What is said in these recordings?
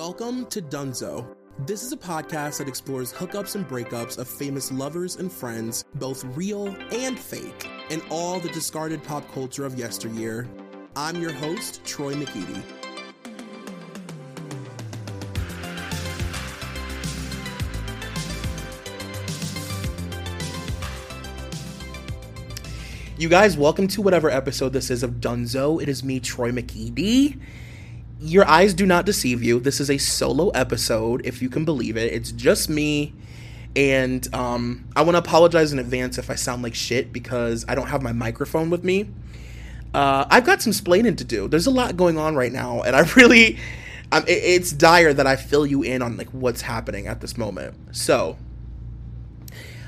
Welcome to Dunzo. This is a podcast that explores hookups and breakups of famous lovers and friends, both real and fake, and all the discarded pop culture of yesteryear. I'm your host, Troy McEady. You guys, welcome to whatever episode this is of Dunzo. It is me, Troy McEady. Your eyes do not deceive you. This is a solo episode, if you can believe it. It's just me. And um, I want to apologize in advance if I sound like shit because I don't have my microphone with me. Uh, I've got some splaining to do. There's a lot going on right now, and I really, it, it's dire that I fill you in on like what's happening at this moment. So,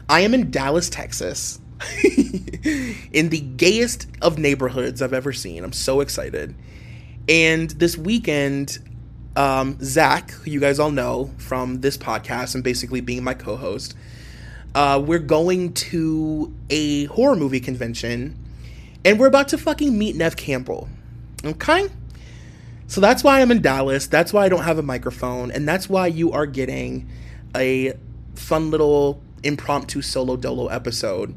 I am in Dallas, Texas, in the gayest of neighborhoods I've ever seen. I'm so excited. And this weekend, um, Zach, who you guys all know from this podcast and basically being my co host, uh, we're going to a horror movie convention and we're about to fucking meet Neve Campbell. Okay? So that's why I'm in Dallas. That's why I don't have a microphone. And that's why you are getting a fun little impromptu solo dolo episode.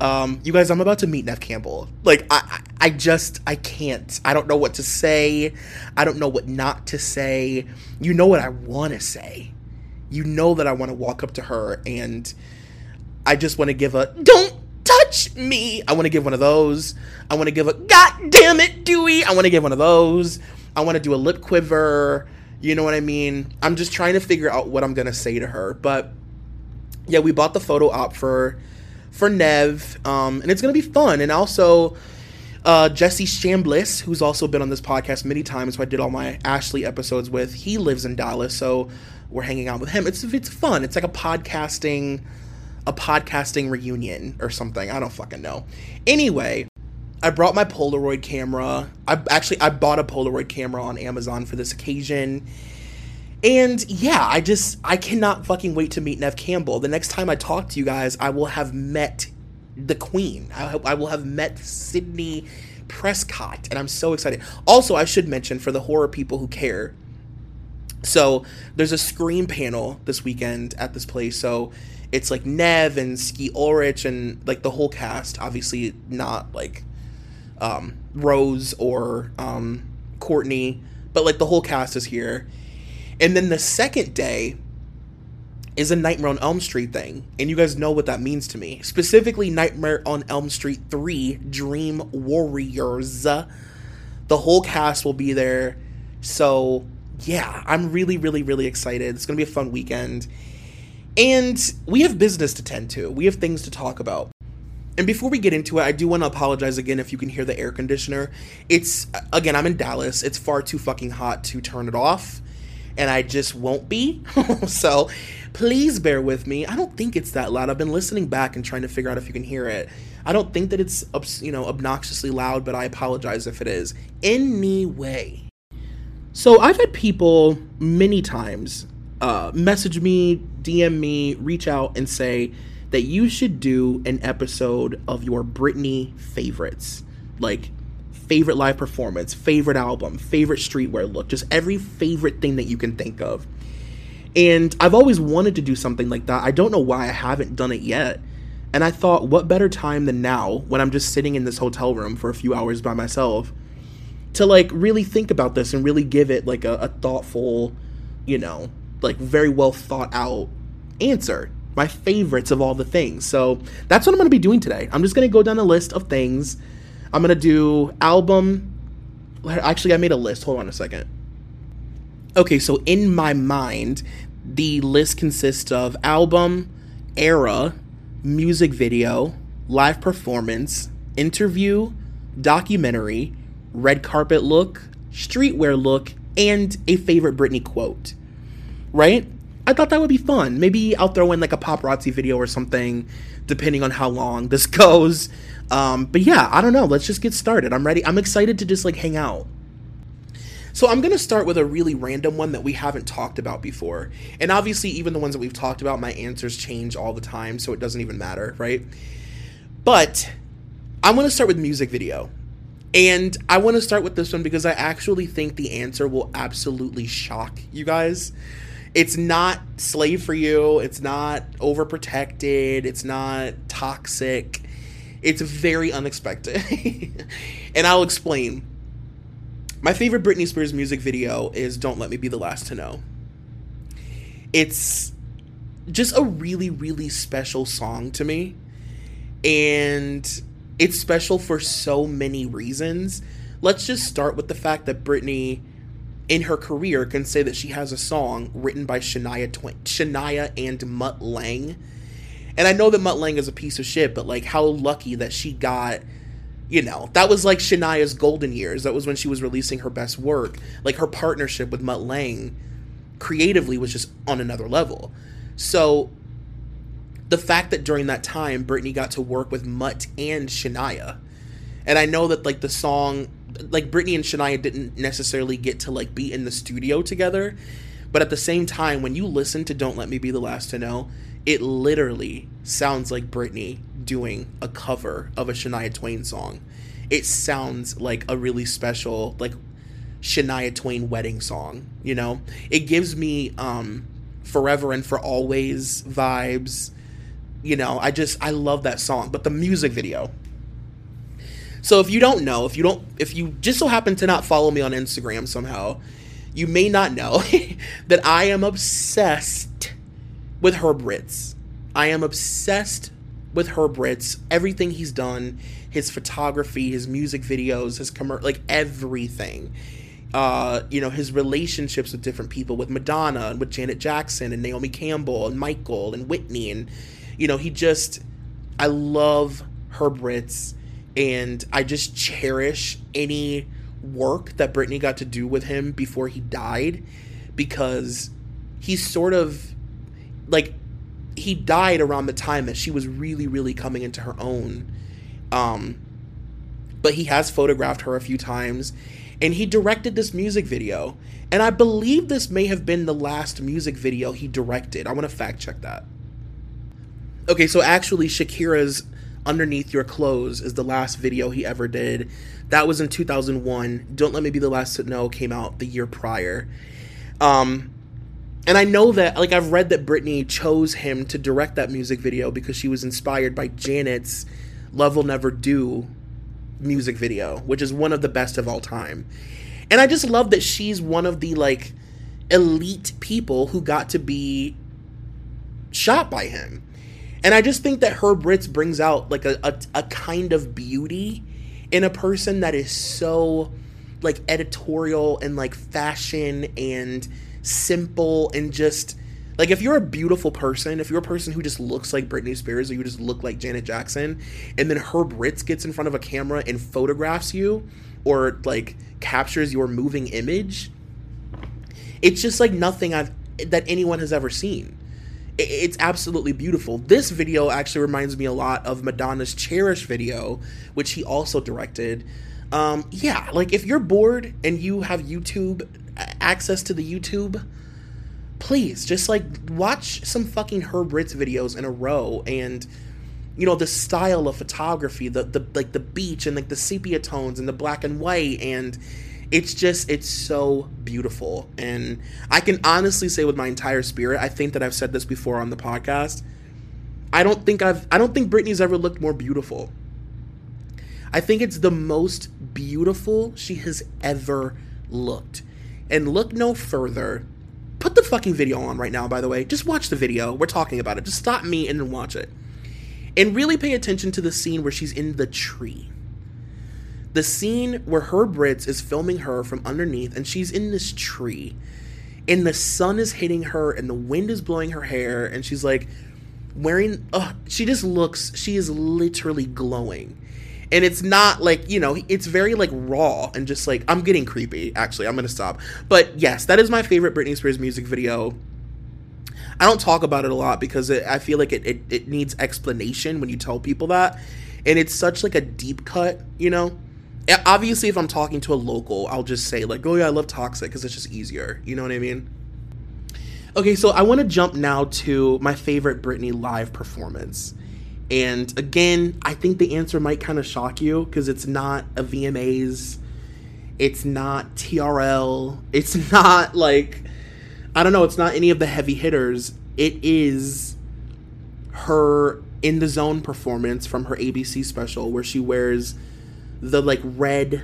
Um, you guys, I'm about to meet Neve Campbell. Like, I, I just, I can't. I don't know what to say. I don't know what not to say. You know what I want to say. You know that I want to walk up to her and I just want to give a, don't touch me. I want to give one of those. I want to give a, God damn it, Dewey. I want to give one of those. I want to do a lip quiver. You know what I mean? I'm just trying to figure out what I'm going to say to her. But yeah, we bought the photo op for for Neve, um, and it's gonna be fun. And also, uh, Jesse Chambliss, who's also been on this podcast many times, who I did all my Ashley episodes with, he lives in Dallas, so we're hanging out with him. It's it's fun. It's like a podcasting a podcasting reunion or something. I don't fucking know. Anyway, I brought my Polaroid camera. I actually I bought a Polaroid camera on Amazon for this occasion. And yeah, I just I cannot fucking wait to meet Neve Campbell. The next time I talk to you guys, I will have met the queen. I, hope I will have met Sidney Prescott, and I'm so excited. Also, I should mention for the horror people who care. So there's a Scream panel this weekend at this place. So it's like Neve and Skeet Ulrich and like the whole cast. Obviously, not like um, Rose or um, Courteney, but like the whole cast is here and then the second day is a Nightmare on Elm Street thing. And you guys know what that means to me. Specifically, Nightmare on Elm Street 3 Dream Warriors. The whole cast will be there. So, yeah, I'm really, really, really excited. It's going to be a fun weekend. And we have business to tend to, we have things to talk about. And before we get into it, I do want to apologize again if you can hear the air conditioner. It's, again, I'm in Dallas. It's far too fucking hot to turn it off and I just won't be. so please bear with me. I don't think it's that loud. I've been listening back and trying to figure out if you can hear it. I don't think that it's you know obnoxiously loud, but I apologize if it is. Anyway, so I've had people many times uh, message me, DM me, reach out, and say that you should do an episode of your Britney favorites, like favorite live performance, favorite album, favorite streetwear look, just every favorite thing that you can think of. And I've always wanted to do something like that. I don't know why I haven't done it yet. And I thought, what better time than now when I'm just sitting in this hotel room for a few hours by myself to like really think about this and really give it like a, a thoughtful, you know, like very well thought out answer. My favorites of all the things. So that's what I'm going to be doing today. I'm just going to go down a list of things. I'm to do album. Actually, I made a list. Hold on a second. Okay, so in my mind, the list consists of album, era, music video, live performance, interview, documentary, red carpet look, streetwear look, and a favorite Britney quote. Right? I thought that would be fun. Maybe I'll throw in like a paparazzi video or something, depending on how long this goes. Um, but yeah, I don't know. Let's just get started. I'm ready. I'm excited to just like hang out. So I'm going to start with a really random one that we haven't talked about before. And obviously, even the ones that we've talked about, my answers change all the time, so it doesn't even matter, right? But I'm going to start with music video. And I want to start with this one because I actually think the answer will absolutely shock you guys. It's not slave for you, it's not overprotected, it's not toxic. It's very unexpected. and I'll explain. My favorite Britney Spears music video is Don't Let Me Be the Last to Know. It's just a really, really special song to me. And it's special for so many reasons. Let's just start with the fact that Britney, in her career, can say that she has a song written by Shania Twain, Shania and Mutt Lange. And I know that Mutt is a piece of shit, but like how lucky that she got, you know, that was like Shania's golden years. That was when she was releasing her best work. Like her partnership with Mutt Lange creatively was just on another level. So the fact that during that time Britney got to work with Mutt and Shania. And I know that like the song like Britney and Shania didn't necessarily get to like be in the studio together, but at the same time when you listen to Don't Let Me Be the Last to Know, it literally sounds like Britney doing a cover of a Shania Twain song. It sounds like a really special like Shania Twain wedding song, you know? It gives me um forever and for always vibes you know, I just I love that song. But the music video. So if you don't know, if you don't if you just so happen to not follow me on Instagram somehow, you may not know that I am obsessed with Herb Ritts. I am obsessed with Herb Ritts. Everything he's done, his photography, his music videos, his commercial, like everything. Uh, you know, his relationships with different people, with Madonna and with Janet Jackson and Naomi Campbell and Michael and Whitney and you know, he just, I love Herb Ritts, and I just cherish any work that Britney got to do with him before he died because he's sort of like he died around the time that she was really really coming into her own um but he has photographed her a few times and he directed this music video and i believe this may have been the last music video he directed i want to fact check that Okay, so actually, Shakira's Underneath Your Clothes is the last video he ever did. That was in 2001. Don't Let Me Be the Last to Know came out the year prior. Um, and I know that, like, I've read that Britney chose him to direct that music video because she was inspired by Janet's Love Will Never Do music video, which is one of the best of all time. And I just love that she's one of the, like, elite people who got to be shot by him. And I just think that Herb Ritts brings out like a, a, a kind of beauty in a person that is so like editorial and like fashion and simple and just like if you're a beautiful person, if you're a person who just looks like Britney Spears or you just look like Janet Jackson, and then Herb Ritts gets in front of a camera and photographs you or like captures your moving image, it's just like nothing I've that anyone has ever seen it's absolutely beautiful. This video actually reminds me a lot of Madonna's Cherish video, which he also directed. Um, yeah, like if you're bored and you have YouTube access to the YouTube, please just like watch some fucking Herb Ritts videos in a row and you know the style of photography, the the like the beach and like the sepia tones and the black and white and it's just it's so beautiful and i can honestly say with my entire spirit i think that i've said this before on the podcast i don't think i've i don't think britney's ever looked more beautiful I think it's the most beautiful she has ever looked. And look no further. Put the fucking video on right now, by the way. Just watch the video. We're talking about it. Just stop me and then watch it. And really pay attention to the scene where she's in the tree. The scene where Herb Ritts is filming her from underneath and she's in this tree. And the sun is hitting her and the wind is blowing her hair and she's like wearing uh she just looks she is literally glowing and it's not like you know it's very like raw and just like i'm getting creepy actually. I'm gonna stop. But yes that is my favorite britney spears music video. I don't talk about it a lot because it, i feel like it, it, it needs explanation when you tell people that. And it's such like a deep cut you know? Obviously if i'm talking to a local i'll just say like oh yeah i love toxic because it's just easier. You know what i mean? Okay so i want to jump now to my favorite britney live performance and again, I think the answer might kind of shock you because it's not a VMAs, it's not TRL, it's not like I don't know, it's not any of the heavy hitters. It is her in the zone performance from her ABC special where she wears the like red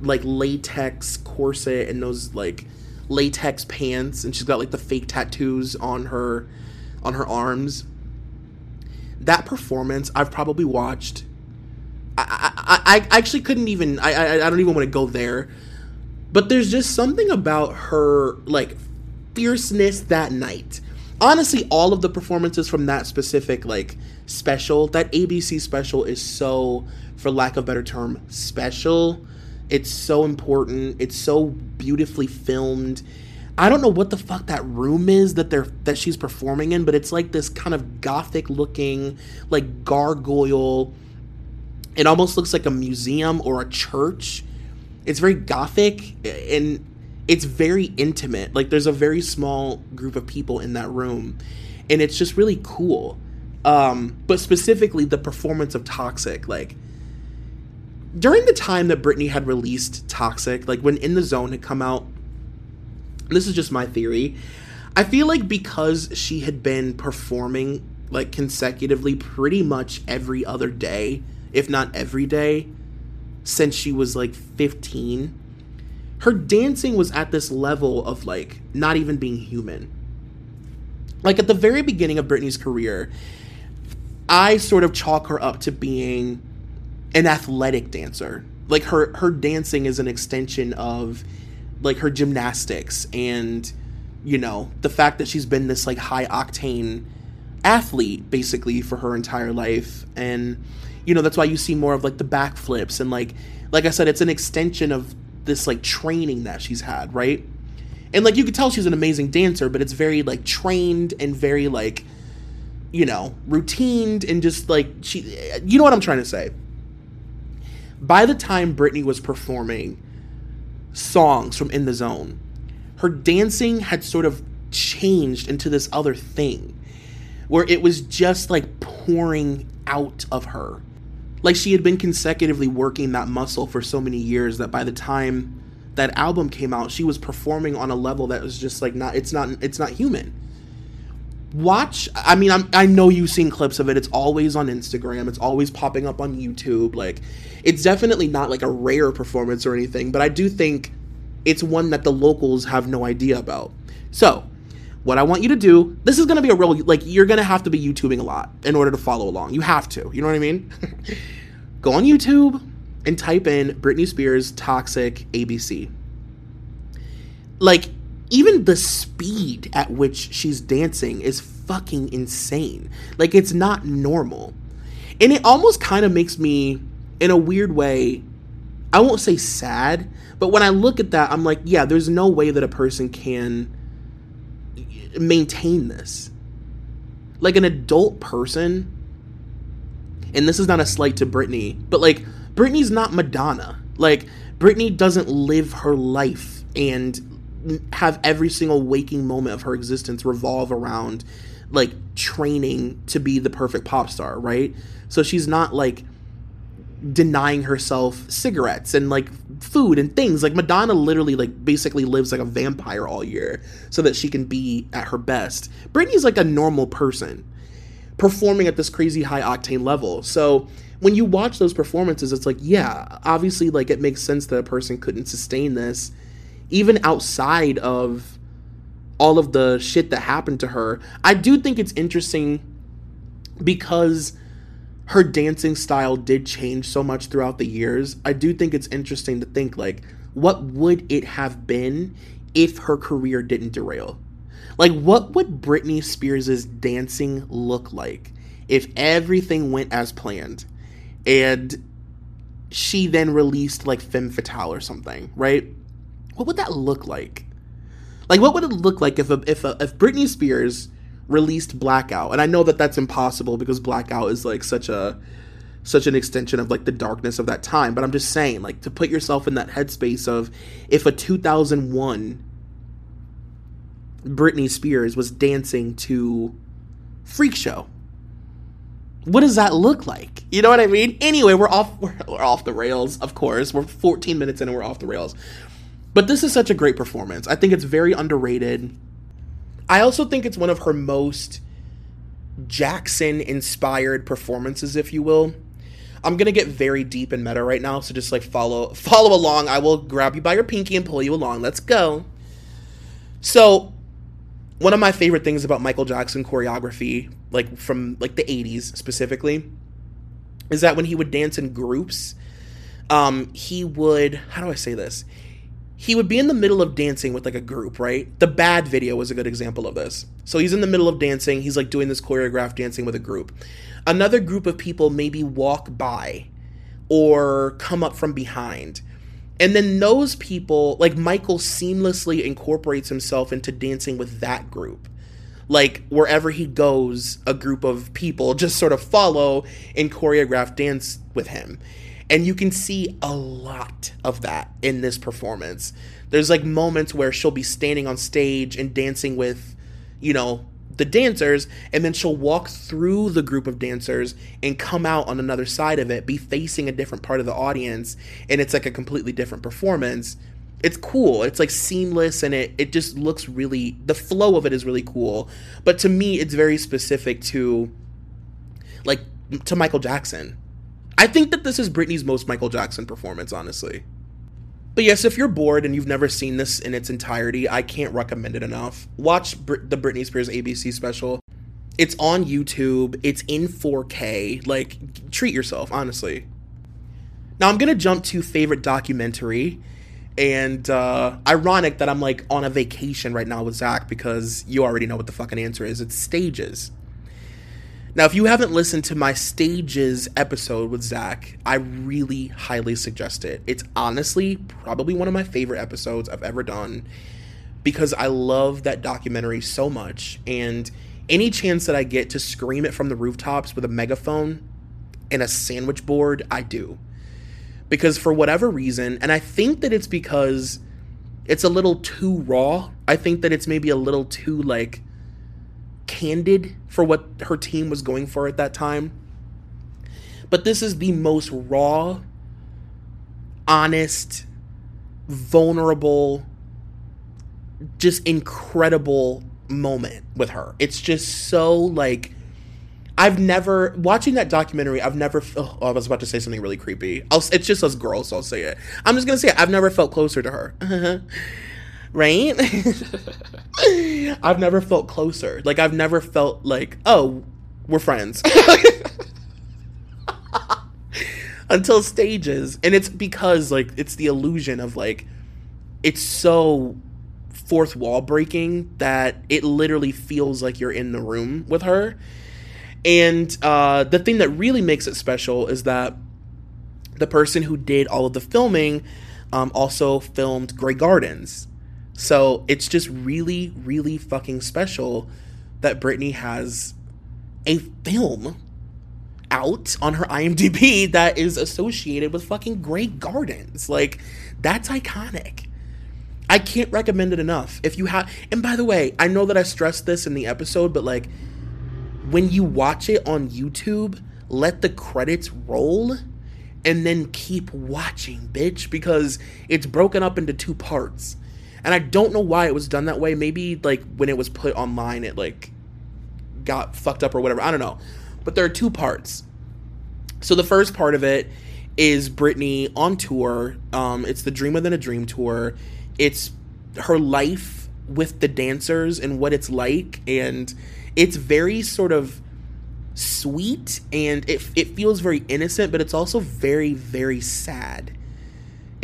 like latex corset and those like latex pants and she's got like the fake tattoos on her on her arms that performance I've probably watched. I, I, I actually couldn't even. I, I, I don't even want to go there. But there's just something about her like fierceness that night. Honestly, all of the performances from that specific like special, that ABC special is so, for lack of a better term, special. It's so important. It's so beautifully filmed I don't know what the fuck that room is that they're that she's performing in, but it's like this kind of gothic looking like gargoyle. It almost looks like a museum or a church. It's very gothic and it's very intimate. Like there's a very small group of people in that room and it's just really cool. Um, but specifically the performance of Toxic like during the time that Britney had released Toxic, like when In the Zone had come out this is just my theory. I feel like because she had been performing like consecutively pretty much every other day, if not every day, since she was like 15, her dancing was at this level of like not even being human. Like at the very beginning of Britney's career, I sort of chalk her up to being an athletic dancer. Like her her dancing is an extension of like her gymnastics and you know the fact that she's been this like high octane athlete basically for her entire life. And you know that's why you see more of like the backflips and like like I said it's an extension of this like training that she's had right? And like you could tell she's an amazing dancer but it's very like trained and very like you know routined and just like she you know what I'm trying to say? By the time Britney was performing songs from In the Zone, her dancing had sort of changed into this other thing where it was just like pouring out of her. Like she had been consecutively working that muscle for so many years that by the time that album came out, she was performing on a level that was just like not it's not it's not human. Watch, I mean, I'm, I know you've seen clips of it. It's always on Instagram. It's always popping up on YouTube. Like, it's definitely not like a rare performance or anything, but I do think it's one that the locals have no idea about. So, what I want you to do, this is going to be a real, like, you're going to have to be YouTubing a lot in order to follow along. You have to. You know what I mean? Go on YouTube and type in Britney Spears Toxic ABC. Like, even the speed at which she's dancing is fucking insane. Like, it's not normal. And it almost kind of makes me in a weird way, I won't say sad, but when I look at that, I'm like, yeah, there's no way that a person can maintain this. Like an adult person, and this is not a slight to Britney, but like, Britney's not Madonna. Like, Britney doesn't live her life and have every single waking moment of her existence revolve around like training to be the perfect pop star, right? So she's not like denying herself cigarettes and like food and things. Like Madonna literally like basically lives like a vampire all year so that she can be at her best. Britney's like a normal person performing at this crazy high octane level. So when you watch those performances, it's like, yeah, obviously, like it makes sense that a person couldn't sustain this, even outside of all of the shit that happened to her. I do think it's interesting because her dancing style did change so much throughout the years. I do think it's interesting to think like what would it have been if her career didn't derail? Like what would Britney Spears' dancing look like if everything went as planned and she then released like Femme Fatale or something, right? What would that look like? Like what would it look like if a, if a, if Britney Spears released Blackout. And I know that that's impossible because Blackout is like such a such an extension of like the darkness of that time, but I'm just saying like to put yourself in that headspace of if a 2001 Britney Spears was dancing to Freak Show. What does that look like? You know what I mean? Anyway, we're off we're, we're off the rails, of course. We're 14 minutes in and we're off the rails. But this is such a great performance. I think it's very underrated. I also think it's one of her most Jackson inspired performances, if you will. I'm gonna get very deep in meta right now, so just like follow follow along. I will grab you by your pinky and pull you along. Let's go. So, one of my favorite things about Michael Jackson choreography, like from like the 80s specifically, is that when he would dance in groups, um, he would how do I say this? He would be in the middle of dancing with like a group, right? The bad video was a good example of this. So he's in the middle of dancing, he's like doing this choreographed dancing with a group. Another group of people maybe walk by or come up from behind. And then those people, like Michael seamlessly incorporates himself into dancing with that group. Like wherever he goes, a group of people just sort of follow and choreograph dance with him. And you can see a lot of that in this performance. There's like moments where she'll be standing on stage and dancing with, you know, the dancers, and then she'll walk through the group of dancers and come out on another side of it, be facing a different part of the audience, and it's like a completely different performance. It's cool. It's like seamless and it it just looks really the flow of it is really cool. But to me it's very specific to like to Michael Jackson. I think that this is Britney's most Michael Jackson performance, honestly. But yes, if you're bored and you've never seen this in its entirety, I can't recommend it enough. Watch Br- the Britney Spears ABC special. It's on YouTube. It's in 4K. Like, treat yourself, honestly. Now I'm gonna jump to favorite documentary, and uh, ironic that I'm like on a vacation right now with Zach because you already know what the fucking answer is. It's Stages. Now, if you haven't listened to my stages episode with Zach, I really highly suggest it. It's honestly probably one of my favorite episodes I've ever done because I love that documentary so much. And any chance that I get to scream it from the rooftops with a megaphone and a sandwich board, I do. Because for whatever reason, and I think that it's because it's a little too raw, I think that it's maybe a little too like candid for what her team was going for at that time. But this is the most raw, honest, vulnerable, just incredible moment with her. It's just so like I've never watching that documentary. I've never. Oh, I was about to say something really creepy. I'll, it's just us girls, so I'll say it. I'm just gonna say it. I've never felt closer to her. right? I've never felt closer. Like I've never felt like, oh, we're friends. Until stages. And it's because like it's the illusion of like it's so fourth wall breaking that it literally feels like you're in the room with her. And uh, the thing that really makes it special is that the person who did all of the filming um, also filmed Grey Gardens, so it's just really, really fucking special that Britney has a film out on her IMDb that is associated with fucking Grey Gardens. Like, that's iconic. I can't recommend it enough. If you have, and by the way, I know that I stressed this in the episode, but like, when you watch it on YouTube, let the credits roll and then keep watching, bitch, because it's broken up into two parts and I don't know why it was done that way. Maybe like when it was put online, it like got fucked up or whatever. I don't know. But there are two parts. So the first part of it is Britney on tour. Um, it's the Dream Within a Dream tour. It's her life with the dancers and what it's like, and it's very sort of sweet and it it feels very innocent, but it's also very very sad.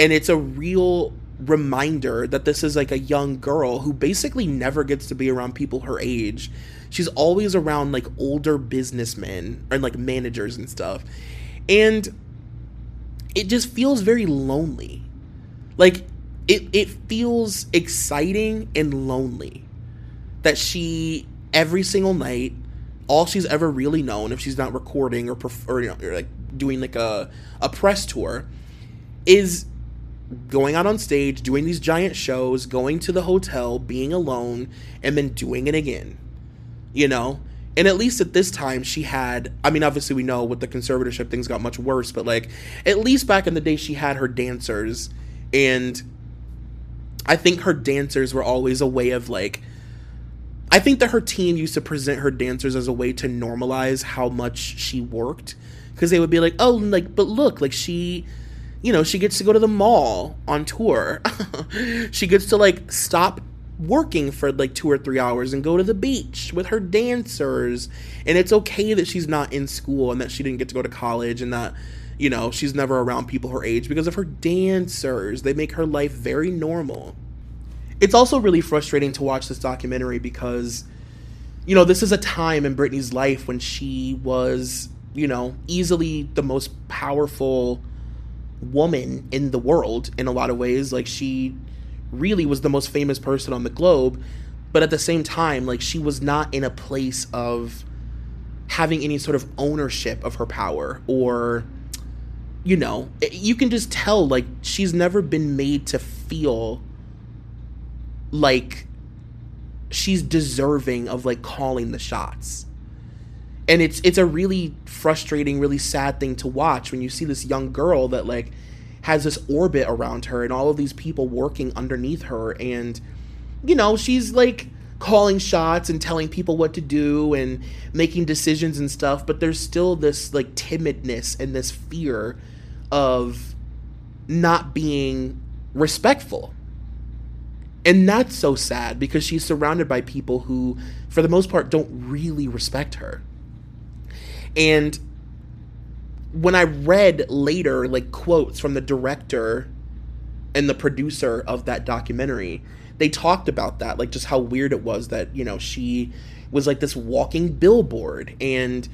And it's a real reminder that this is like a young girl who basically never gets to be around people her age. She's always around like older businessmen and like managers and stuff. And it just feels very lonely. Like it it feels exciting and lonely that she every single night all she's ever really known if she's not recording or, or, you know, or like doing like a a press tour is going out on stage, doing these giant shows, going to the hotel, being alone, and then doing it again. You know? And at least at this time, she had. I mean, obviously, we know with the conservatorship, things got much worse, but like, at least back in the day, she had her dancers. And I think her dancers were always a way of like. I think that her team used to present her dancers as a way to normalize how much she worked. Because they would be like, oh, like, but look, like, she you know, she gets to go to the mall on tour. she gets to like stop working for like two or three hours and go to the beach with her dancers. And it's okay that she's not in school and that she didn't get to go to college and that, you know, she's never around people her age because of her dancers. They make her life very normal. It's also really frustrating to watch this documentary because, you know, this is a time in Britney's life when she was, you know, easily the most powerful woman in the world in a lot of ways. Like she really was the most famous person on the globe, but at the same time, like she was not in a place of having any sort of ownership of her power or you know, you can just tell like she's never been made to feel like she's deserving of like calling the shots and it's it's a really frustrating really sad thing to watch when you see this young girl that like has this orbit around her and all of these people working underneath her. And you know she's like calling shots and telling people what to do and making decisions and stuff but there's still this like timidness and this fear of not being respectful. And that's so sad because she's surrounded by people who for the most part don't really respect her and when I read later, like quotes from the director and the producer of that documentary, they talked about that, like just how weird it was that, you know, she was like this walking billboard and,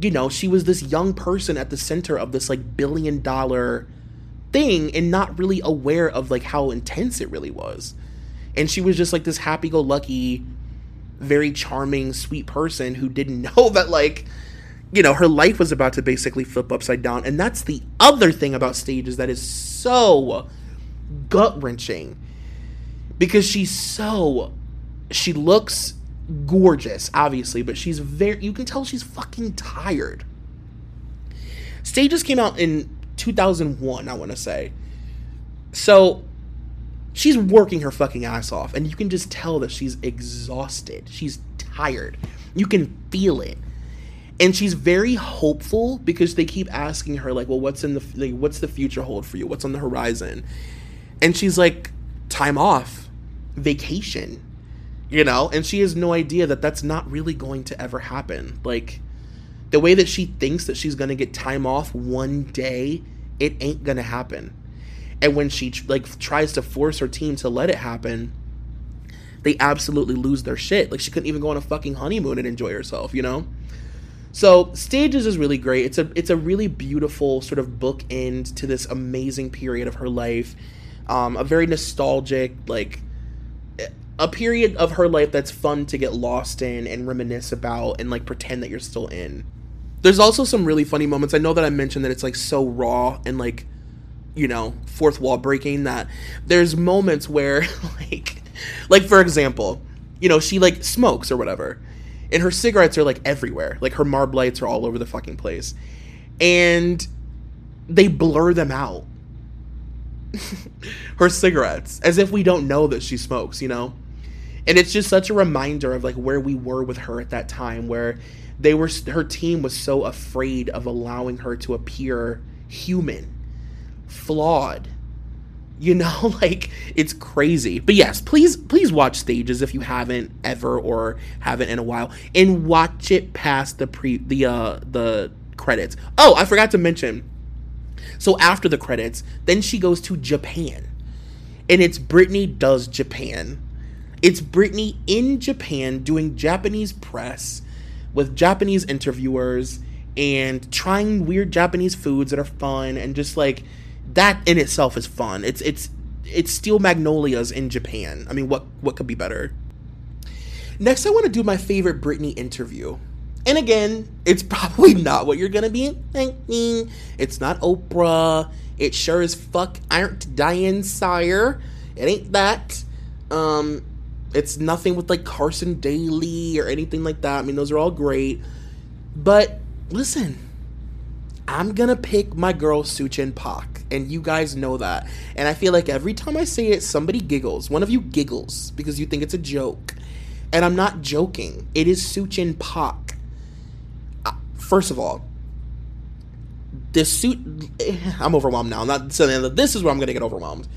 you know, she was this young person at the center of this like billion dollar thing and not really aware of like how intense it really was. And she was just like this happy go lucky, very charming, sweet person who didn't know that like you know, her life was about to basically flip upside down. And that's the other thing about stages that is so gut wrenching because she's so, she looks gorgeous, obviously, but she's very, you can tell she's fucking tired. Stages came out in 2001, I want to say. So she's working her fucking ass off, and you can just tell that she's exhausted. She's tired. You can feel it and she's very hopeful because they keep asking her like well what's in the like, what's the future hold for you? What's on the horizon? And she's like time off. Vacation. You know? And she has no idea that that's not really going to ever happen. Like the way that she thinks that she's going to get time off one day it ain't going to happen. And when she like tries to force her team to let it happen they absolutely lose their shit. Like she couldn't even go on a fucking honeymoon and enjoy herself you know so Stages is really great. It's a it's a really beautiful sort of bookend to this amazing period of her life. Um, a very nostalgic, like a period of her life that's fun to get lost in and reminisce about and like pretend that you're still in. There's also some really funny moments. I know that I mentioned that it's like so raw and like you know, fourth wall breaking that there's moments where like like for example, you know, she like smokes or whatever and her cigarettes are like everywhere. Like her marb lights are all over the fucking place. And they blur them out. her cigarettes as if we don't know that she smokes, you know? And it's just such a reminder of like where we were with her at that time where they were her team was so afraid of allowing her to appear human, flawed. You know, like it's crazy. But yes, please please watch stages if you haven't ever or haven't in a while and watch it past the pre the uh the credits. Oh, I forgot to mention. So after the credits, then she goes to Japan. And it's Britney does Japan. It's Britney in Japan doing Japanese press with Japanese interviewers and trying weird Japanese foods that are fun and just like that in itself is fun. It's it's it's Steel Magnolias in Japan. I mean, what what could be better? Next, I want to do my favorite Britney interview. And again, it's probably not what you're gonna be thinking. It's not Oprah. It sure as fuck aren't Diane Sawyer. It ain't that. Um, it's nothing with like Carson Daly or anything like that. I mean, those are all great. But listen, I'm gonna pick my girl Suchin Pak, and you guys know that. And I feel like every time I say it, somebody giggles. One of you giggles because you think it's a joke. And I'm not joking. It is Suchin Pak. Uh, first of all, this suit. I'm overwhelmed now. I'm not saying that this is where I'm gonna get overwhelmed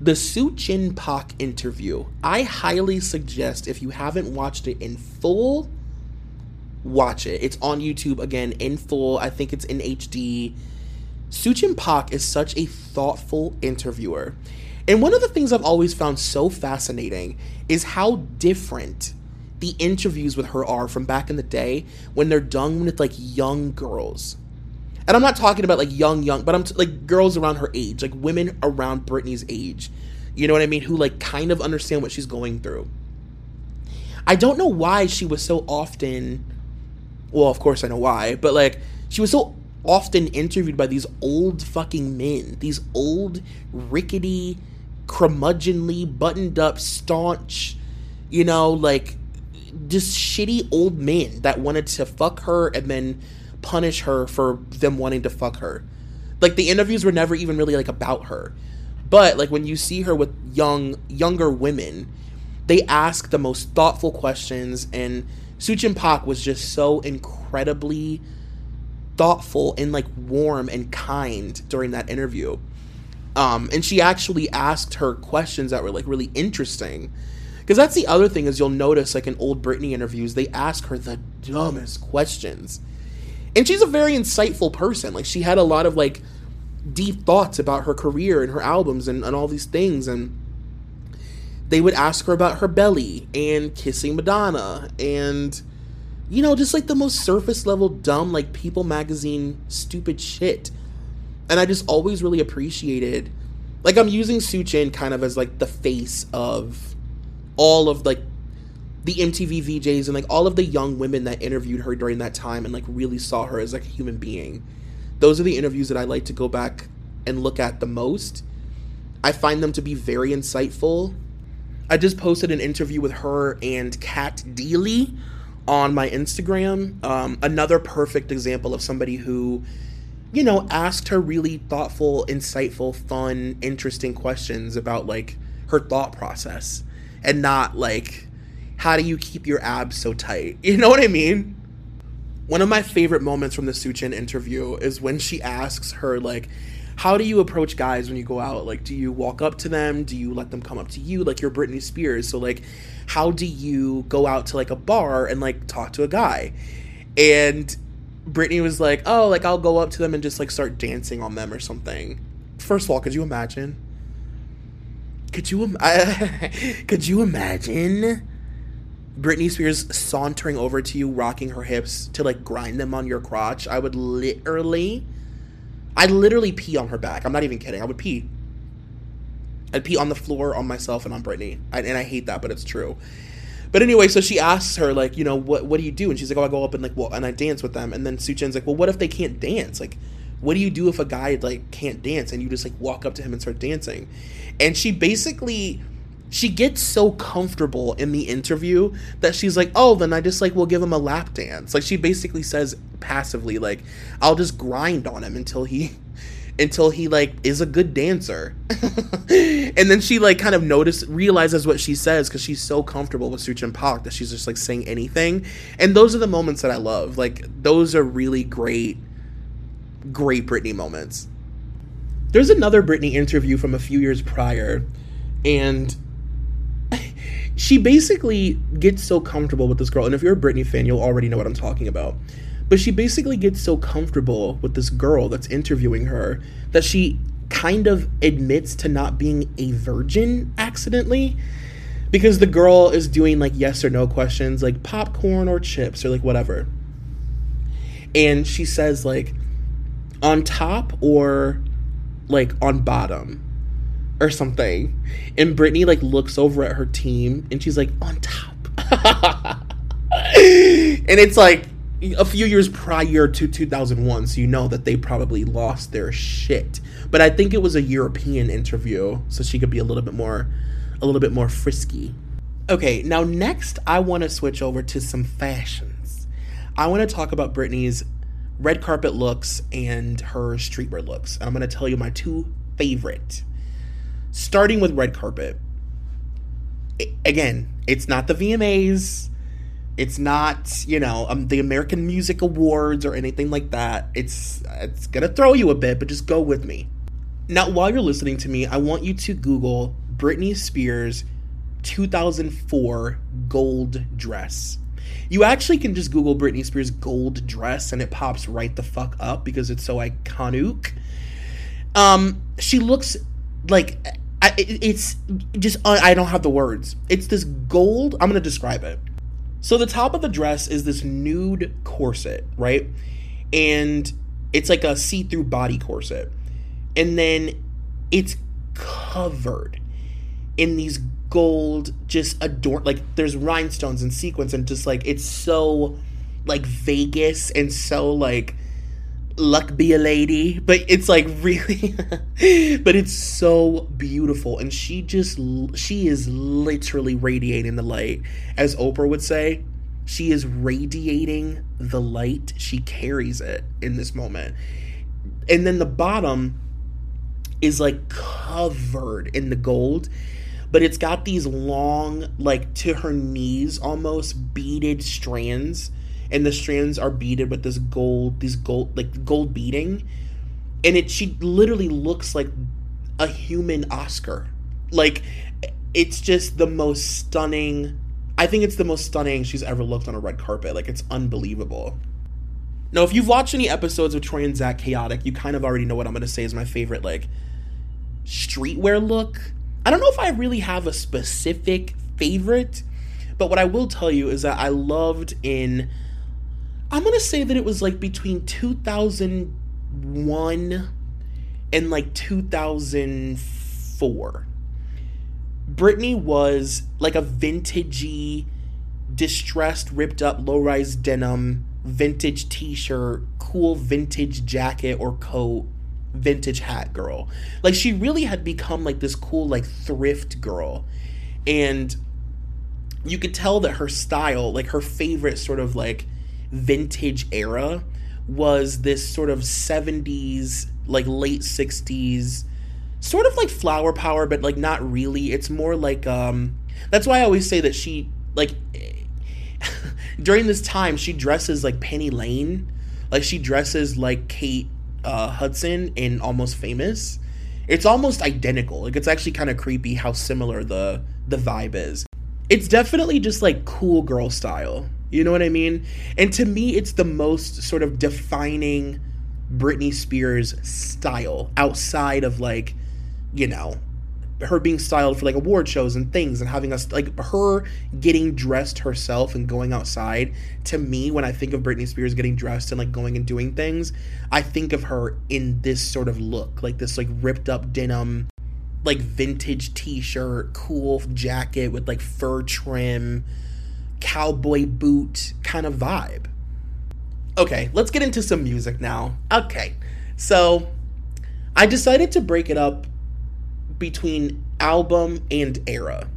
the Suchin Pak interview, I highly suggest if you haven't watched it in full, watch it. It's on YouTube again in full. I think it's in HD. Suchin Pak is such a thoughtful interviewer. And one of the things I've always found so fascinating is how different the interviews with her are from back in the day when they're done with like young girls and I'm not talking about like young, young, but I'm t- like girls around her age, like women around Britney's age. You know what I mean? Who like kind of understand what she's going through. I don't know why she was so often. Well, of course I know why, but like she was so often interviewed by these old fucking men, these old rickety, curmudgeonly, buttoned up, staunch, you know, like just shitty old men that wanted to fuck her and then punish her for them wanting to fuck her. Like the interviews were never even really like about her. But like when you see her with young younger women, they ask the most thoughtful questions and Suchin Pak was just so incredibly thoughtful and like warm and kind during that interview. Um, and she actually asked her questions that were like really interesting. Because that's the other thing is you'll notice like in old Britney interviews, they ask her the dumbest questions and she's a very insightful person like she had a lot of like deep thoughts about her career and her albums and, and all these things and they would ask her about her belly and kissing madonna and you know just like the most surface level dumb like people magazine stupid shit and i just always really appreciated like i'm using suchin kind of as like the face of all of like the MTV VJs and like all of the young women that interviewed her during that time and like really saw her as like a human being. Those are the interviews that I like to go back and look at the most. I find them to be very insightful. I just posted an interview with her and Cat Deeley on my Instagram. Um, another perfect example of somebody who, you know, asked her really thoughtful, insightful, fun, interesting questions about like her thought process and not like how do you keep your abs so tight? You know what I mean? One of my favorite moments from the Suchin interview is when she asks her, like, how do you approach guys when you go out? Like, do you walk up to them? Do you let them come up to you? Like, you're Britney Spears. So, like, how do you go out to, like, a bar and, like, talk to a guy? And Britney was like, oh, like, I'll go up to them and just, like, start dancing on them or something. First of all, could you imagine? Could you, could you imagine Britney Spears sauntering over to you, rocking her hips to like grind them on your crotch, I would literally, I'd literally pee on her back. I'm not even kidding. I would pee. I'd pee on the floor, on myself, and on Britney. I, and I hate that, but it's true. But anyway, so she asks her like, you know, what what do you do? And she's like, oh, I go up and like, well, and I dance with them. And then Suchin's like, well, what if they can't dance? Like, what do you do if a guy like can't dance and you just like walk up to him and start dancing? And she basically she gets so comfortable in the interview that she's like, "Oh, then I just like will give him a lap dance." Like she basically says passively like, "I'll just grind on him until he until he like is a good dancer. and then she like kind of notice realizes what she says because she's so comfortable with Suchin Pak that she's just like saying anything. And those are the moments that I love. Like those are really great, great Britney moments. There's another Britney interview from a few years prior, and she basically gets so comfortable with this girl. And if you're a Britney fan, you'll already know what I'm talking about. But she basically gets so comfortable with this girl that's interviewing her that she kind of admits to not being a virgin accidentally because the girl is doing like yes or no questions like popcorn or chips or like whatever. And she says like on top or like on bottom or something. And Britney like looks over at her team and she's like on top. and it's like a few years prior to 2001 so you know that they probably lost their shit but i think it was a european interview so she could be a little bit more a little bit more frisky okay now next i want to switch over to some fashions i want to talk about britney's red carpet looks and her streetwear looks and i'm going to tell you my two favorite starting with red carpet again it's not the vmas it's not, you know, um, the American Music Awards or anything like that. It's it's gonna throw you a bit, but just go with me. Now, while you're listening to me, I want you to Google Britney Spears 2004 gold dress. You actually can just Google Britney Spears gold dress and it pops right the fuck up because it's so iconic. Um, she looks like I, it's just I don't have the words. It's this gold. I'm gonna describe it. So the top of the dress is this nude corset, right? And it's like a see-through body corset. And then it's covered in these gold just adorned like there's rhinestones and sequins and just like it's so like Vegas and so like luck be a lady but it's like really but it's so beautiful. And she just she is literally radiating the light. As oprah would say she is radiating the light. She carries it in this moment. And then the bottom is like covered in the gold but it's got these long like to her knees almost beaded strands and the strands are beaded with this gold, these gold like gold beading, and it she literally looks like a human Oscar. Like it's just the most stunning. I think it's the most stunning she's ever looked on a red carpet. Like it's unbelievable. Now, if you've watched any episodes of Troy and Zach Chaotic, you kind of already know what I'm going to say is my favorite like streetwear look. I don't know if I really have a specific favorite, but what I will tell you is that I loved in I'm gonna say that it was like between 2001 and like 2004. Britney was like a vintagey, distressed, ripped up, low rise denim, vintage t shirt, cool vintage jacket or coat, vintage hat girl. Like she really had become like this cool, like thrift girl. And you could tell that her style, like her favorite sort of like vintage era was this sort of 70s like late 60s sort of like flower power but like not really. It's more like um that's why i always say that she like during this time she dresses like penny lane. Like she dresses like kate uh, hudson in almost famous. It's almost identical. Like it's actually kind of creepy how similar the the vibe is. It's definitely just like cool girl style you know what I mean? And to me, it's the most sort of defining Britney Spears style outside of like, you know, her being styled for like award shows and things and having us like her getting dressed herself and going outside to me when i think of britney spears getting dressed and like going and doing things i think of her in this sort of look like this like ripped up denim like vintage t-shirt cool jacket with like fur trim cowboy boot kind of vibe. Okay, let's get into some music now. Okay, so I decided to break it up between album and era.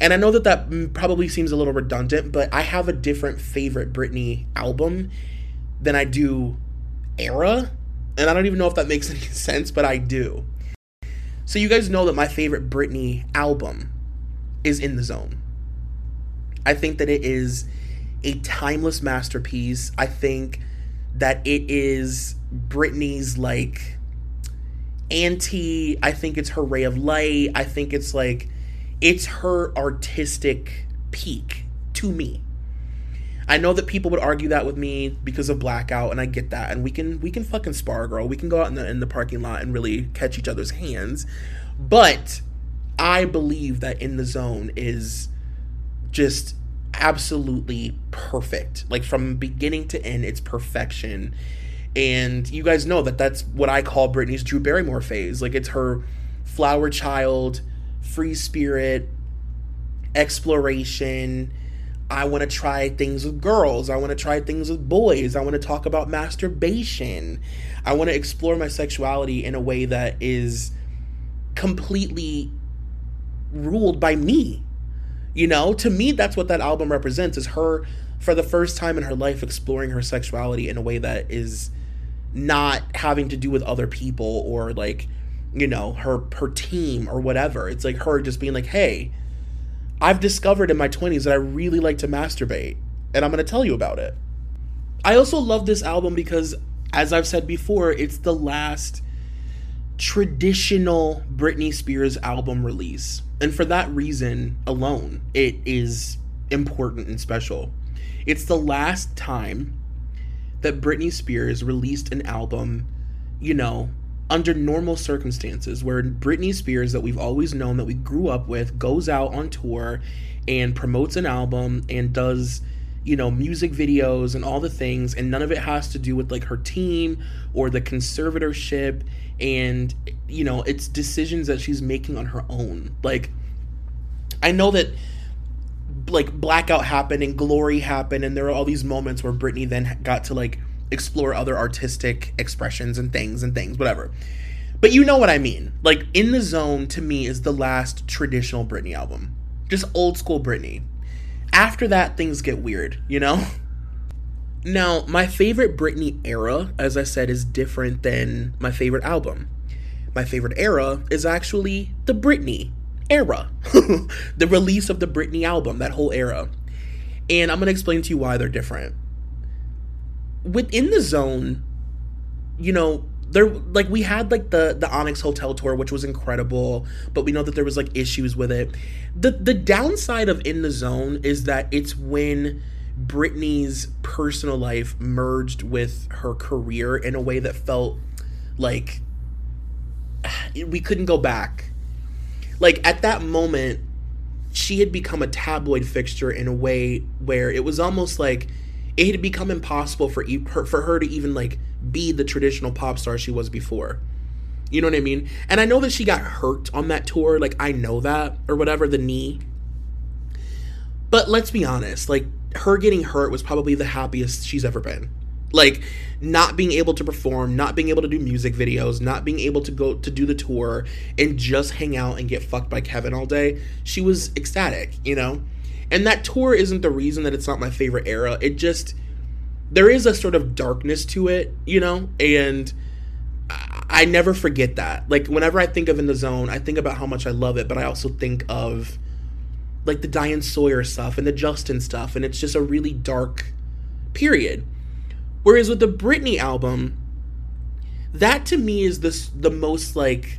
And I know that that probably seems a little redundant, but I have a different favorite Britney album than I do era. And I don't even know if that makes any sense, but I do. So you guys know that my favorite Britney album is In the Zone. I think that it is a timeless masterpiece. I think that it is Britney's like anti, I think it's her ray of light. I think it's like it's her artistic peak to me. I know that people would argue that with me because of blackout, and I get that. And we can we can fucking spar, girl. We can go out in the in the parking lot and really catch each other's hands. But I believe that in the zone is just absolutely perfect. Like from beginning to end, it's perfection. And you guys know that that's what I call Britney's Drew Barrymore phase. Like it's her flower child, free spirit, exploration. I want to try things with girls. I want to try things with boys. I want to talk about masturbation. I want to explore my sexuality in a way that is completely ruled by me. You know, to me, that's what that album represents is her, for the first time in her life, exploring her sexuality in a way that is not having to do with other people or like, you know, her her team or whatever. It's like her just being like, hey, I've discovered in my 20s that I really like to masturbate, and I'm going to tell you about it. I also love this album because, as I've said before, it's the last traditional Britney Spears album release. And for that reason alone, it is important and special. It's the last time that Britney Spears released an album, you know, under normal circumstances, where Britney Spears, that we've always known, that we grew up with, goes out on tour and promotes an album and does you know, music videos and all the things, and none of it has to do with like her team or the conservatorship and you know, it's decisions that she's making on her own. Like I know that like blackout happened and glory happened and there are all these moments where Britney then got to like explore other artistic expressions and things and things, whatever. But you know what I mean. Like In the Zone to me is the last traditional Britney album. Just old school Britney after that, things get weird, you know? Now, my favorite Britney era, as I said, is different than my favorite album. My favorite era is actually the Britney era, the release of the Britney album, that whole era. And I'm going to explain to you why they're different. Within the zone, you know, there like we had like the the Onyx Hotel tour which was incredible, but we know that there was like issues with it. The the downside of In the Zone is that it's when Britney's personal life merged with her career in a way that felt like we couldn't go back. Like at that moment, she had become a tabloid fixture in a way where it was almost like it had become impossible for her for her to even like be the traditional pop star she was before. You know what I mean? And I know that she got hurt on that tour, like I know that or whatever the knee. But let's be honest, like her getting hurt was probably the happiest she's ever been. Like not being able to perform, not being able to do music videos, not being able to go to do the tour and just hang out and get fucked by Kevin all day. She was ecstatic, you know? And that tour isn't the reason that it's not my favorite era. It just there is a sort of darkness to it, you know, and I never forget that. Like whenever I think of In the Zone, I think about how much I love it, but I also think of like the Diane Sawyer stuff and the Justin stuff, and it's just a really dark period. Whereas with the Britney album, that to me is this the most like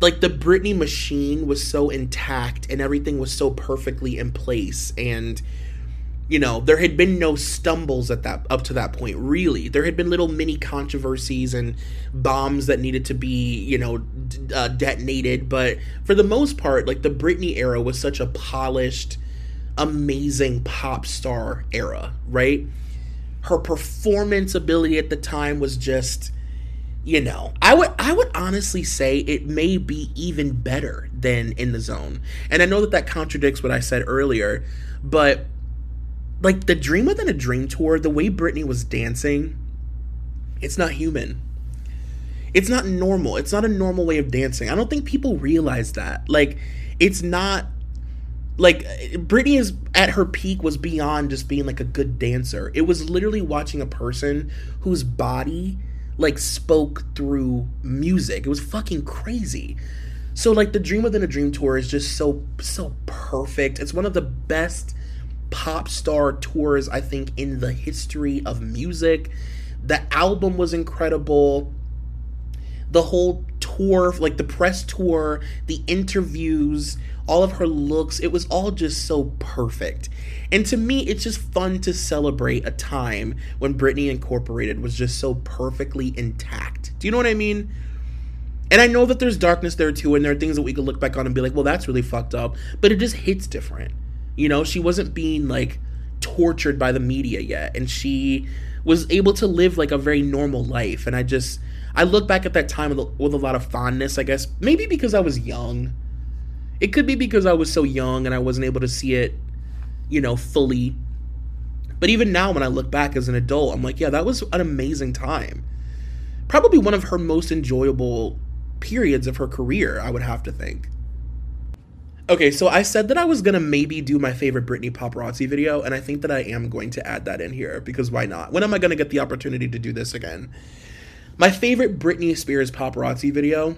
like the Britney machine was so intact and everything was so perfectly in place and you know there had been no stumbles at that up to that point really. There had been little mini controversies and bombs that needed to be you know d- uh, detonated. But for the most part like the Britney era was such a polished amazing pop star era right? Her performance ability at the time was just you know i would i would honestly say it may be even better than in the zone. And i know that that contradicts what i said earlier but like the dream within a dream tour the way britney was dancing it's not human. It's not normal. It's not a normal way of dancing. I don't think people realize that. Like it's not like Britney is at her peak was beyond just being like a good dancer. It was literally watching a person whose body like spoke through music. It was fucking crazy. So like the Dream Within a Dream tour is just so so perfect. It's one of the best pop star tours I think in the history of music. The album was incredible. The whole tour, like the press tour, the interviews, all of her looks, it was all just so perfect. And to me, it's just fun to celebrate a time when Britney Incorporated was just so perfectly intact. Do you know what I mean? And I know that there's darkness there too, and there are things that we could look back on and be like, well, that's really fucked up. But it just hits different. You know, she wasn't being like tortured by the media yet, and she was able to live like a very normal life. And I just, I look back at that time with with a lot of fondness, I guess. Maybe because I was young. It could be because I was so young and I wasn't able to see it, you know, fully. But even now, when I look back as an adult, I'm like, yeah, that was an amazing time. Probably one of her most enjoyable periods of her career, I would have to think. Okay, so I said that I was gonna maybe do my favorite Britney paparazzi video, and I think that I am going to add that in here because why not? When am I gonna get the opportunity to do this again? My favorite Britney Spears paparazzi video,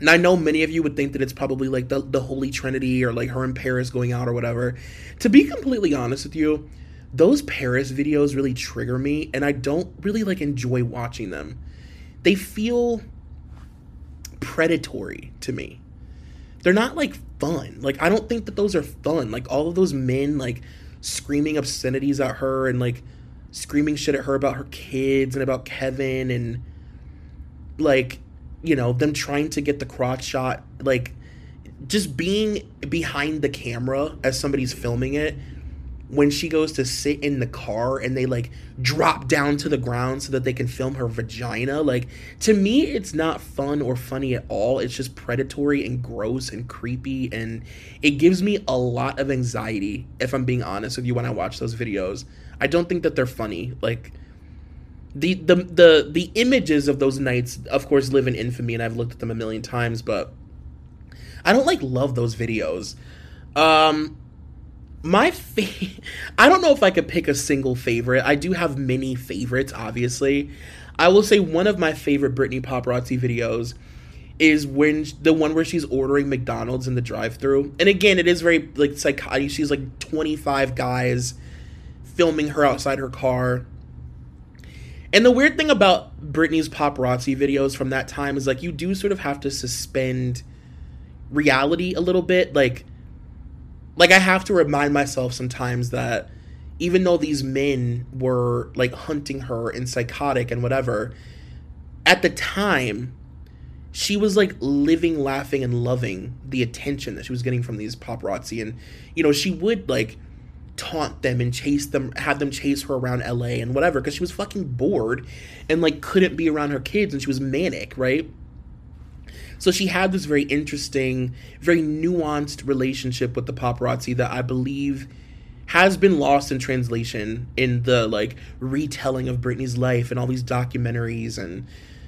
and I know many of you would think that it's probably like the, the Holy Trinity or like her in Paris going out or whatever. To be completely honest with you, those Paris videos really trigger me, and I don't really like enjoy watching them. They feel predatory to me. They're not like fun. Like I don't think that those are fun. Like all of those men like screaming obscenities at her and like screaming shit at her about her kids and about Kevin and like you know them trying to get the crotch shot like just being behind the camera as somebody's filming it when she goes to sit in the car and they like drop down to the ground so that they can film her vagina like to me it's not fun or funny at all. It's just predatory and gross and creepy and it gives me a lot of anxiety if i'm being honest with you when i watch those videos. I don't think that they're funny like the the the the images of those nights of course live in infamy and i've looked at them a million times but i don't like love those videos um my fa- I don't know if I could pick a single favorite. I do have many favorites, obviously. I will say one of my favorite Britney paparazzi videos is when the one where she's ordering McDonald's in the drive-through. And again, it is very like psychotic. She's like 25 guys filming her outside her car. And the weird thing about Britney's paparazzi videos from that time is like you do sort of have to suspend reality a little bit. Like like I have to remind myself sometimes that even though these men were like hunting her and psychotic and whatever, at the time she was like living, laughing, and loving the attention that she was getting from these paparazzi. And, you know, she would like taunt them and chase them, have them chase her around LA and whatever, because she was fucking bored and like couldn't be around her kids and she was manic, right? So she had this very interesting, very nuanced relationship with the paparazzi that I believe has been lost in translation in the like retelling of Britney's life and all these documentaries and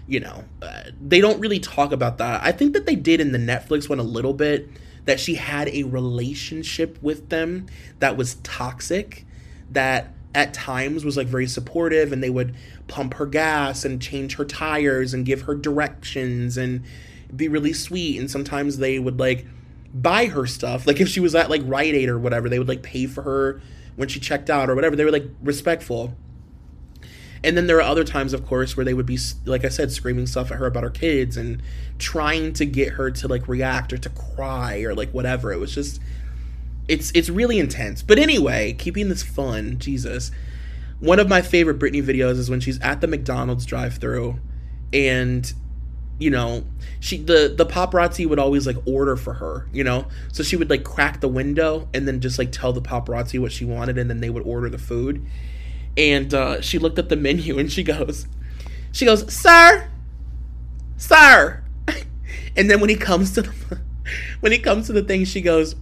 you know uh, they don't really talk about that. I think that they did in the Netflix one a little bit that she had a relationship with them that was toxic that at times was like very supportive and they would pump her gas and change her tires and give her directions and be really sweet and sometimes they would like buy her stuff. Like if she was at like Rite Aid or whatever they would like pay for her when she checked out or whatever. They were like respectful and then there are other times of course where they would be like I said screaming stuff at her about her kids and trying to get her to like react or to cry or like whatever. It was just it's it's really intense. But anyway keeping this fun Jesus one of my favorite Britney videos is when she's at the McDonald's drive-through and you know she the the paparazzi would always like order for her you know? So she would like crack the window and then just like tell the paparazzi what she wanted and then they would order the food and uh, she looked at the menu and she goes she goes sir sir and then when he comes to the when he comes to the thing she goes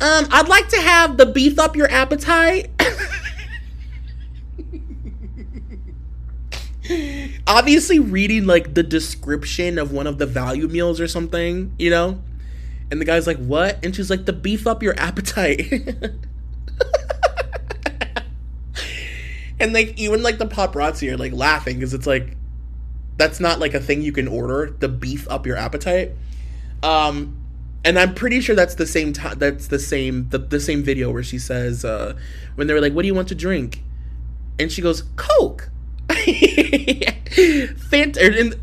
um i'd like to have the beef up your appetite obviously reading like the description of one of the value meals or something, you know? And the guy's like, "What?" And she's like, "The beef up your appetite." And like even like the paparazzi are like laughing because it's like that's not like a thing you can order to beef up your appetite. Um, and I'm pretty sure that's the same time. That's the same the, the same video where she says uh, when they're like, "What do you want to drink?" and she goes, "Coke." Fanta,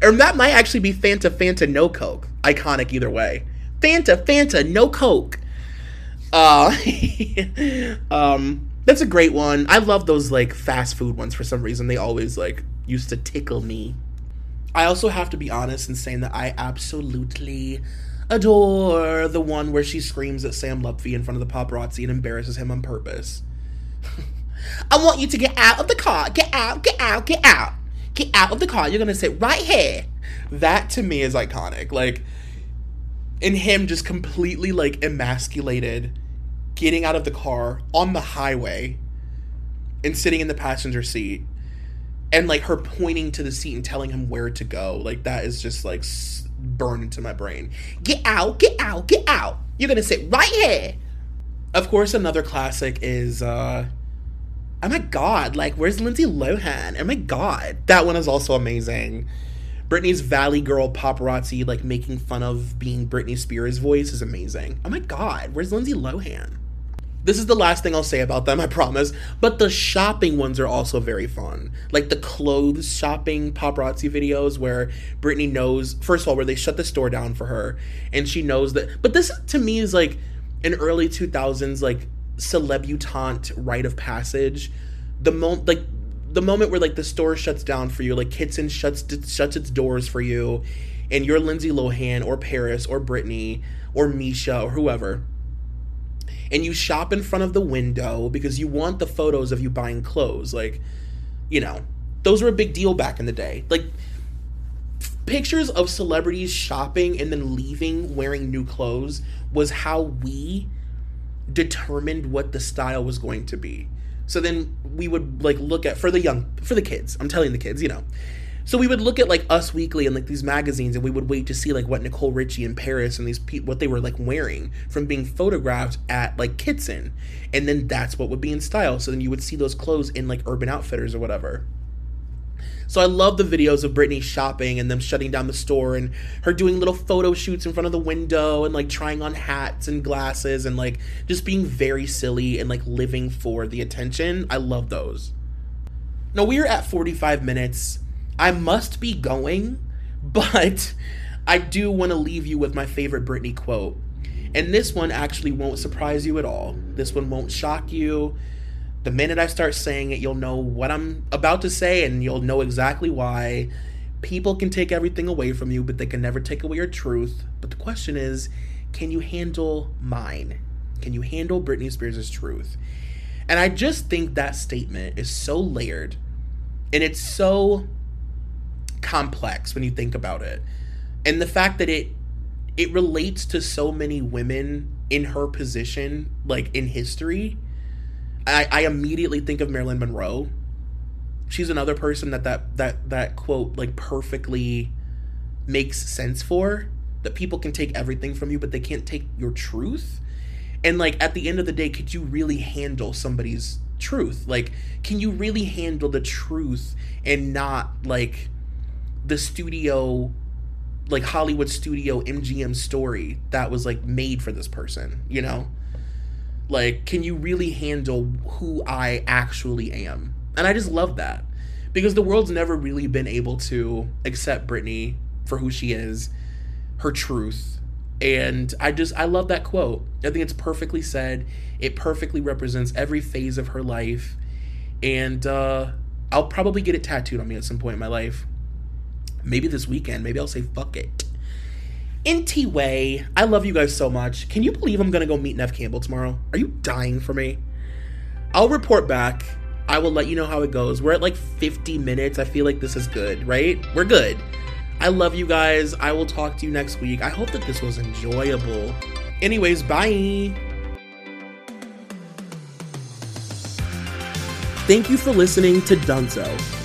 or, or that might actually be Fanta, Fanta, no Coke. Iconic either way. Fanta, Fanta, no Coke. Uh, um, that's a great one. I love those like fast food ones for some reason. They always like used to tickle me. I also have to be honest in saying that I absolutely adore the one where she screams at Sam Lutfi in front of the paparazzi and embarrasses him on purpose. I want you to get out of the car. Get out, get out, get out. Get out of the car. You're going to sit right here. That to me is iconic. Like, in him just completely like emasculated, getting out of the car on the highway and sitting in the passenger seat and like her pointing to the seat and telling him where to go. Like, that is just like burned into my brain. Get out, get out, get out. You're to sit right here. Of course, another classic is uh oh my god, like where's Lindsay Lohan? Oh my god, that one is also amazing. Britney's Valley Girl paparazzi like making fun of being Britney Spears' voice is amazing. Oh my god, where's Lindsay Lohan? This is the last thing I'll say about them, I promise. But the shopping ones are also very fun. Like the clothes shopping paparazzi videos where Britney knows, first of all, where they shut the store down for her and she knows that. But this to me is like an early 2000s, like celebutante rite of passage. The moment, like the moment where like the store shuts down for you, like Kitson shuts shuts its doors for you, and you're Lindsay Lohan or Paris or Britney or Mischa or whoever, and you shop in front of the window because you want the photos of you buying clothes. Like, you know, those were a big deal back in the day. Like pictures of celebrities shopping and then leaving wearing new clothes was how we determined what the style was going to be. So then we would like look at for the young for the kids. I'm telling the kids, you know. So we would look at like Us Weekly and like these magazines, and we would wait to see like what Nicole Richie and Paris and these people what they were like wearing from being photographed at like Kitson, and then that's what would be in style. So then you would see those clothes in like Urban Outfitters or whatever. So I love the videos of Britney shopping and them shutting down the store and her doing little photo shoots in front of the window and like trying on hats and glasses and like just being very silly and like living for the attention. I love those. Now we are at 45 minutes. I must be going, but I do want to leave you with my favorite Britney quote. And this one actually won't surprise you at all. This one won't shock you. The minute I start saying it, you'll know what I'm about to say and you'll know exactly why. People can take everything away from you, but they can never take away your truth. But the question is, can you handle mine? Can you handle Britney Spears' truth? And I just think that statement is so layered and it's so complex when you think about it. And the fact that it it relates to so many women in her position like in history I, I immediately think of Marilyn Monroe. She's another person that that that that quote like perfectly makes sense for. That people can take everything from you, but they can't take your truth. And like at the end of the day, could you really handle somebody's truth? Like, can you really handle the truth and not like the studio like Hollywood studio MGM story that was like made for this person, you know? Like, can you really handle who I actually am? And I just love that because the world's never really been able to accept Britney for who she is, her truth. And I just, I love that quote. I think it's perfectly said. It perfectly represents every phase of her life. And uh, I'll probably get it tattooed on me at some point in my life. Maybe this weekend. Maybe I'll say, fuck it. Anyway, I love you guys so much. Can you believe I'm gonna go meet Neve Campbell tomorrow? Are you dying for me? I'll report back. I will let you know how it goes. We're at like 50 minutes. I feel like this is good, right? We're good. I love you guys. I will talk to you next week. I hope that this was enjoyable. Anyways, bye. Thank you for listening to Dunzo.